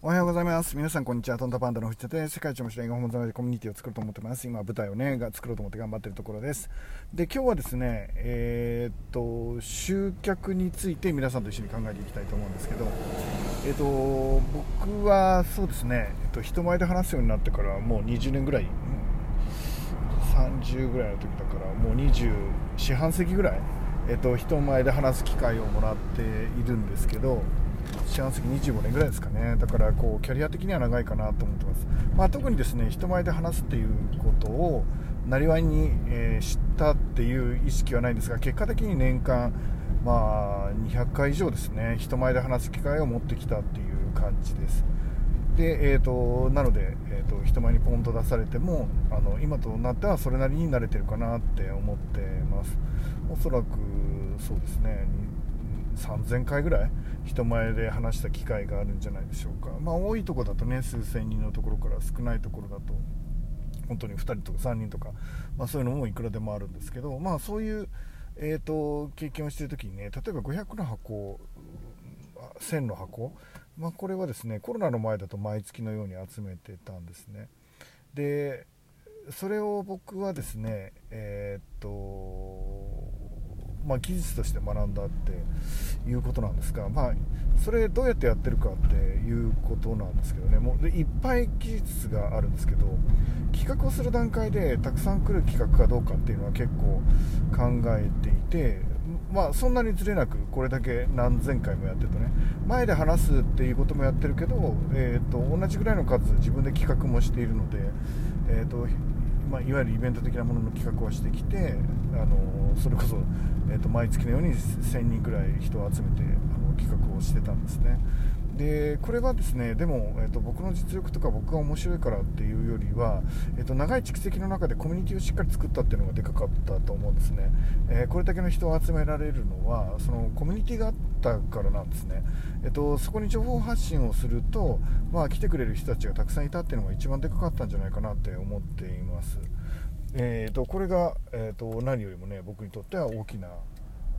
おはようございます。皆さん、こんにちは。トンタパンダの藤田で世界一面白い映画本でコミュニティを作ろうと思ってます。今、舞台をね、が作ろうと思って頑張ってるところです。で、今日はですね、えー、っと、集客について皆さんと一緒に考えていきたいと思うんですけど、えー、っと、僕はそうですね、えっと、人前で話すようになってからもう20年ぐらい、30ぐらいの時だから、もう20、四半世紀ぐらい、えっと、人前で話す機会をもらっているんですけど、幸せ25年ぐらいですかね。だからこうキャリア的には長いかなと思ってます、まあ、特にですね人前で話すっていうことをなりわいに、えー、知ったっていう意識はないんですが結果的に年間まあ200回以上ですね人前で話す機会を持ってきたっていう感じです。で、えーと、なので、えーと、人前にポンと出されてもあの今となってはそれなりに慣れてるかなって思ってます。おそらくそうですね。3000回ぐらい人前で話した機会があるんじゃないでしょうか、まあ、多いところだとね数千人のところから少ないところだと本当に2人とか3人とか、まあ、そういうのもいくらでもあるんですけど、まあ、そういう、えーと、経験をしている時にね例えば500の箱1000の箱、まあ、これはですねコロナの前だと毎月のように集めてたんですね。でそれを僕はですねえっ、とまあ、技術として学んだっていうことなんですが、まあ、それどうやってやってるかっていうことなんですけどね。もうでいっぱい技術があるんですけど企画をする段階でたくさん来る企画かどうかっていうのは結構考えていて、まあ、そんなにずれなくこれだけ何千回もやってるとね。前で話すっていうこともやってるけど、えーと、同じぐらいの数自分で企画もしているので、えーとまあ、いわゆるイベント的なものの企画をしてきてあのそれこそ、えーと、毎月のように1000人くらい人を集めてあの企画をしてたんですね。でこれはですねでも、えーと、僕の実力とか僕が面白いからっていうよりは、えーと、長い蓄積の中でコミュニティをしっかり作ったっていうのがでかかったと思うんですね、えー、これだけの人を集められるのはそのコミュニティがあったからなんですね、えー、とそこに情報発信をすると、まあ、来てくれる人たちがたくさんいたっていうのが一番でかかったんじゃないかなって思っています。えーと、これが、えーと、何よりもね僕にとっては大きな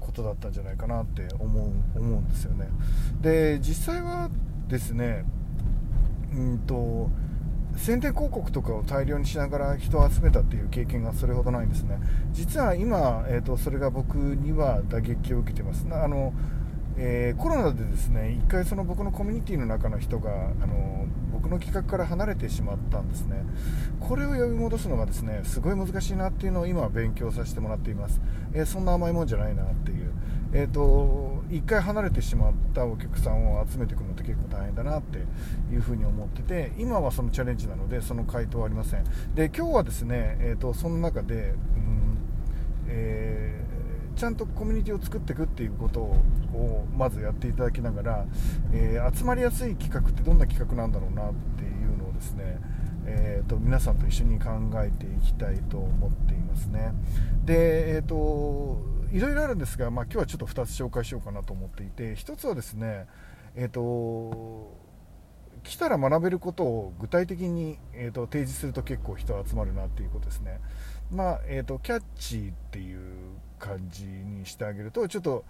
ことだったんじゃないかなって思う思うんですよね。で実際はですねうんと宣伝広告とかを大量にしながら人を集めたっていう経験がそれほどないんですね。実は今、えー、とそれが僕には打撃を受けてます。あのえー、コロナでですね1回その僕のコミュニティの中の人があの僕の企画から離れてしまったんですね。これを呼び戻すのがですねすごい難しいなっていうのを今は勉強させてもらっています、えー、そんな甘いもんじゃないなっていう。えーと、1回離れてしまったお客さんを集めていくのって結構大変だなっていうふうに思ってて今はそのチャレンジなのでその回答はありません。で今日はですね、えーと、その中で、うんえちゃんとコミュニティを作っていくっていうことをまずやっていただきながら、えー、集まりやすい企画ってどんな企画なんだろうなっていうのをですね、えーと、皆さんと一緒に考えていきたいと思っていますねでえっ、ー、といろいろあるんですが、まあ、今日はちょっと2つ紹介しようかなと思っていて1つはですねえっ、ー、と来たら学べることを具体的に、えーと、提示すると結構人集まるなっていうことですね。まあ、えーと、キャッチーっていう感じにしてあげるとちょっと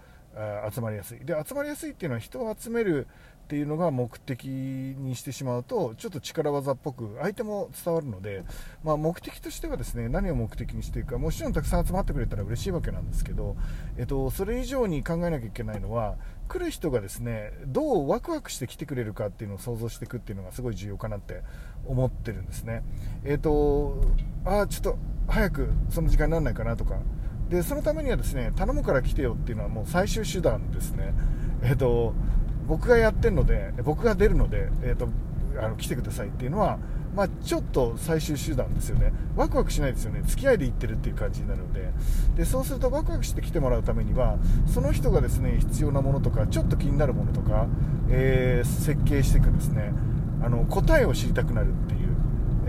集まりやすいで集まりやすいっていうのは人を集めるっていうのが目的にしてしまうとちょっと力技っぽく相手も伝わるので、まあ、目的としてはですね何を目的にしていくかもちろんたくさん集まってくれたら嬉しいわけなんですけど、えっと、それ以上に考えなきゃいけないのは来る人がですねどうワクワクして来てくれるかっていうのを想像していくっていうのがすごい重要かなって思ってるんですね。えっとあちょっと早くその時間にならないかなとかでそのためにはですね頼むから来てよっていうのはもう最終手段ですね。えっと僕がやってるので僕が出るので、えーと、あの来てくださいっていうのは、まあ、ちょっと最終手段ですよね。ワクワクしないですよね。付き合いで行ってるっていう感じになるので。でそうするとワクワクして来てもらうためにはその人がですね必要なものとかちょっと気になるものとか、えー、設計していくですね。あの答えを知りたくなるっていう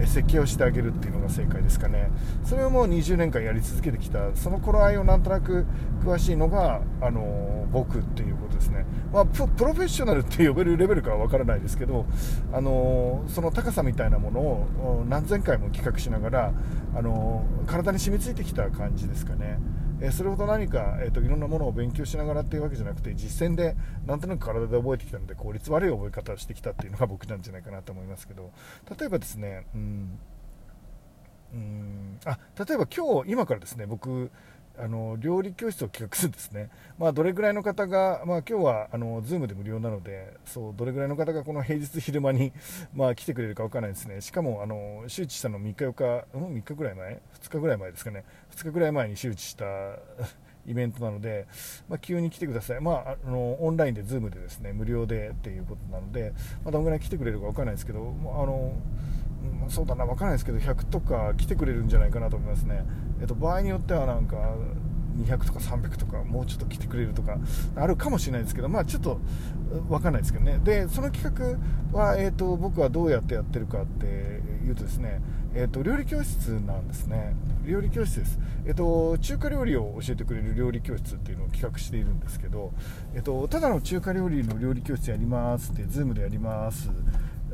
設計をしてあげるっていうのが正解ですかね。それをもう20年間やり続けてきた。その頃合いをなんとなく詳しいのがあの僕っていうことですね、まあ、プロフェッショナルって呼べるレベルかは分からないですけどあのその高さみたいなものを何千回も企画しながらあの体に染みついてきた感じですかね。えそれほど何か、えーと、いろんなものを勉強しながらっていうわけじゃなくて実践でなんとなく体で覚えてきたので効率悪い覚え方をしてきたっていうのが僕なんじゃないかなと思いますけど例えばですねうんうんあ例えば今日今からですね僕あの料理教室を企画するんですね、まあ、どれぐらいの方が、まあ、今日はあの Zoom で無料なのでそうどれぐらいの方がこの平日昼間に、まあ、来てくれるか分からないですね、しかもあの周知したの3日、4日、うん、3日ぐらい前、2日ぐらい前ですかね、2日ぐらい前に周知した イベントなので、まあ、急に来てください、まあ、あのオンラインで Zoom でですね無料でっていうことなので、まあ、どのぐらい来てくれるか分からないですけど、あのそうだな、分からないですけど、100とか来てくれるんじゃないかなと思いますね。えっと、場合によってはなんか200とか300とかもうちょっと来てくれるとかあるかもしれないですけど、まあ、ちょっと分かんないですけどね。でその企画は、えーと、僕はどうやってやってるかっていうとですね、えーと、料理教室なんですね。料理教室です、えーと、中華料理を教えてくれる料理教室っていうのを企画しているんですけど、えー、とただの中華料理の料理教室やりますって Zoom でやります。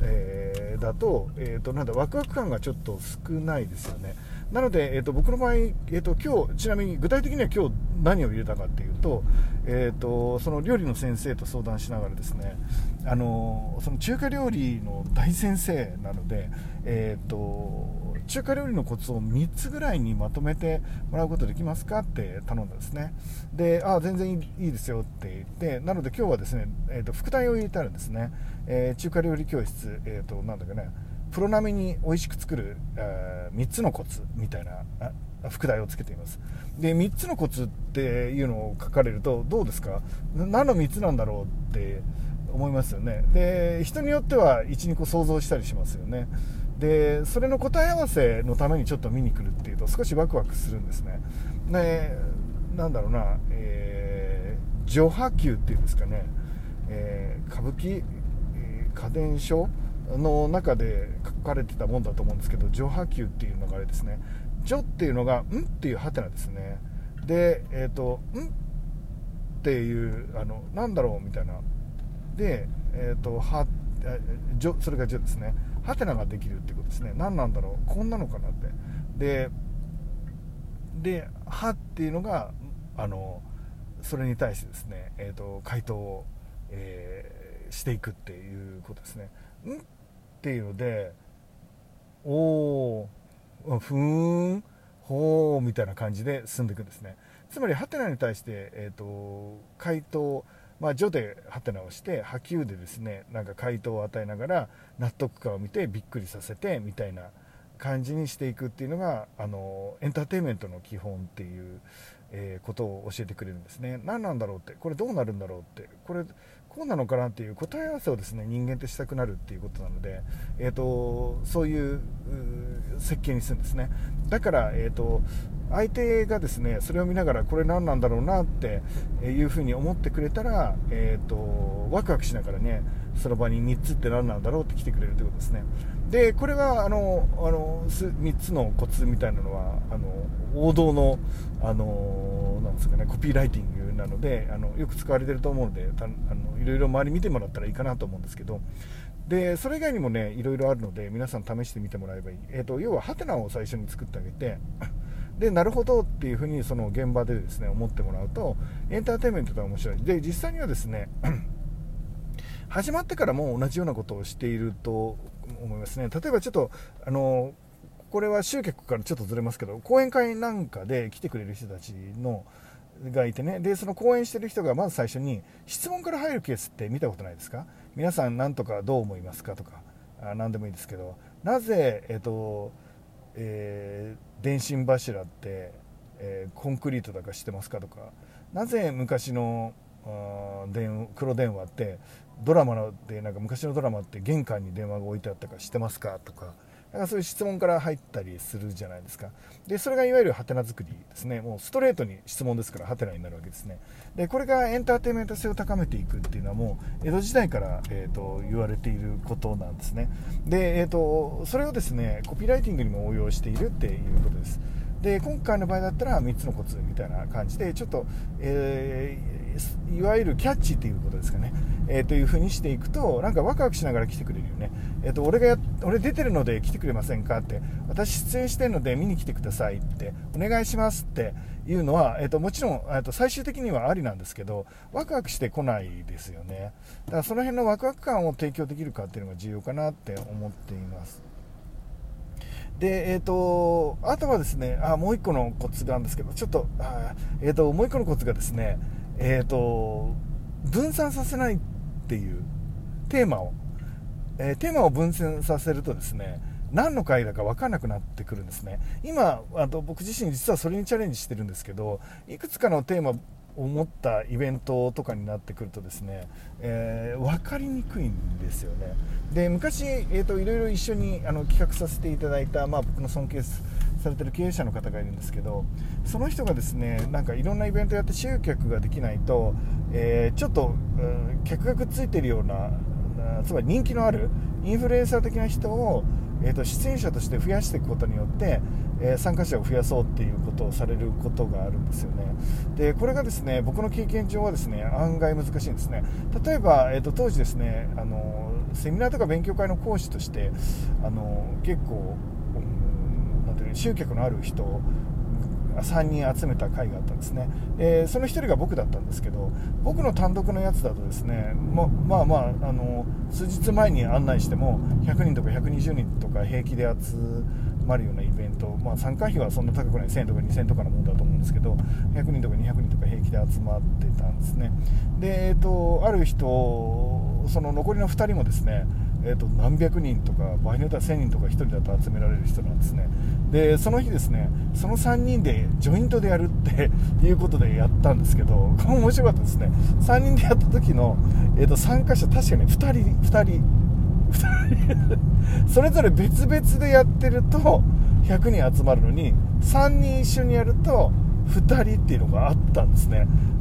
えー、だと,、えー、となんだワクワク感がちょっと少ないですよね。なので、えーと、僕の場合、えーと、今日ちなみに具体的には今日何を入れたかっていうと,、えーと、その料理の先生と相談しながらですねあのその中華料理の大先生なので、えー、と中華料理のコツを3つぐらいにまとめてもらうことできますかって頼んだんですね。であ全然いいですよって言ってなので今日はですね、えー、と副題を入れてあるんですね、えー、中華料理教室、えー、となんだかねプロ並みに美味しく作る、えー、3つのコツみたいな副題をつけています。で3つのコツっていうのを書かれるとどうですか？何の3つなんだろうって思いますよね。で人によっては12個想像したりしますよね。でそれの答え合わせのためにちょっと見に来るっていうと少しワクワクするんですねでなんだろうな、えー、序波球っていうんですかね、えー、歌舞伎、えー、家電書の中で書かれてたもんだと思うんですけど序波球っていうのがあれですね序っていうのが「ん?」っていうハテナですねでえっ、ー、と「ん?」っていうあのなんだろうみたいなでえっ、ー、とは序それが序ですねハテナができるってことですね。何なんだろう。こんなのかなって。でで「は」っていうのがあのそれに対してですね、えーと、回答を、えー、していくっていうことですね。ん？っていうのでおーふーんほーみたいな感じで進んでいくんですね。つまりハテナに対して、えーと、回答まあ、序でハテナをして波及でですねなんか回答を与えながら納得感を見てびっくりさせてみたいな感じにしていくっていうのがあのエンターテインメントの基本っていう、えー、ことを教えてくれるんですね。何なんだろうってこれどうなるんだろうってこれこうなのかなっていう答え合わせをですね人間ってしたくなるっていうことなので、えーと、そういう設計にするんですね。だから、えーと、相手がですねそれを見ながらこれ何なんだろうなっていうふうに思ってくれたら、えーと、ワクワクしながらねその場に3つって何なんだろうって来てくれるということですね。でこれはあのあの3つのコツみたいなのはあの王道のあのなんですかねコピーライティングなのであのよく使われてると思うのであのいろいろ周り見てもらったらいいかなと思うんですけどでそれ以外にもねいろいろあるので皆さん試してみてもらえばいい、えーと、要はハテナを最初に作ってあげてでなるほどっていうふうにその現場でですね思ってもらうとエンターテインメントで面白い。で実際にはですね 始まってからも同じようなことをしていると思いますね。例えばちょっとあのこれは集客からちょっとずれますけど講演会なんかで来てくれる人たちのがいてね。でその講演してる人がまず最初に質問から入るケースって見たことないですか？皆さん何とかどう思いますかとかあ何でもいいですけど。なぜ、えっとえー、電信柱って、えー、コンクリートだかしてますかとか。なぜ昔の電黒電話ってドラマでなんか昔のドラマって玄関に電話が置いてあったか知ってますかとか。なんかそういう質問から入ったりするじゃないですか。で、それがいわゆるハテナ作りですね。もうストレートに質問ですからハテナになるわけですね。で、これがエンターテインメント性を高めていくっていうのはもう江戸時代から、えーと、言われていることなんですね。で、えーと、それをですね、コピーライティングにも応用しているっていうことです。で今回の場合だったら3つのコツみたいな感じでちょっと、え、いわゆるキャッチということですかね、えー、というふうにしていくとなんかワクワクしながら来てくれるよね、えーと、俺がや俺出てるので来てくれませんかって。私出演してるので見に来てくださいってお願いしますっていうのは、えーと、もちろん、えーと最終的にはありなんですけどワクワクしてこないですよね。だからその辺のワクワク感を提供できるかっていうのが重要かなって思っています。で、えーと、あとはですねあもう1個のコツがあるんですけどちょっと,、あえーと、もう1個のコツがですね、えーと分散させないっていうテーマを、えー、テーマを分散させるとですね何の回だか分からなくなってくるんですね。今あと僕自身実はそれにチャレンジしてるんですけどいくつかのテーマを持ったイベントとかになってくるとですね、えー、分かりにくいんですよね。で昔、えーと、いろいろ一緒にあの企画させていただいた、まあ、僕の尊敬されてる経営者の方がいるんですけどその人がですねなんかいろんなイベントやって集客ができないと、えー、ちょっと、うん、客がくっついてるようなつまり人気のあるインフルエンサー的な人をえーと、出演者として増やしていくことによって、えー、参加者を増やそうっていうことをされることがあるんですよね。でこれがですね僕の経験上はですね案外難しいんですね。例えば、えーと、当時ですねあのセミナーとか勉強会の講師としてあの結構、集客のある人を3人集めた会があったんですね、えー、その1人が僕だったんですけど僕の単独のやつだとですねままあまああの数日前に案内しても100人とか120人とか平気で集まるようなイベント、まあ、参加費はそんな高くない1000円とか2000円とかのものだと思うんですけど100人とか200人とか平気で集まってたんですね。で、えーと、ある人その残りの2人もですねえーと、何百人とか場合によっては1000人とか1人だと集められる人なんですね。でその日ですねその3人でジョイントでやるって いうことでやったんですけどこれ面白かったですね。3人でやった時の、えーと、参加者確かに2人2人それぞれ別々でやってると100人集まるのに3人一緒にやると2人っていうのがあったんですね。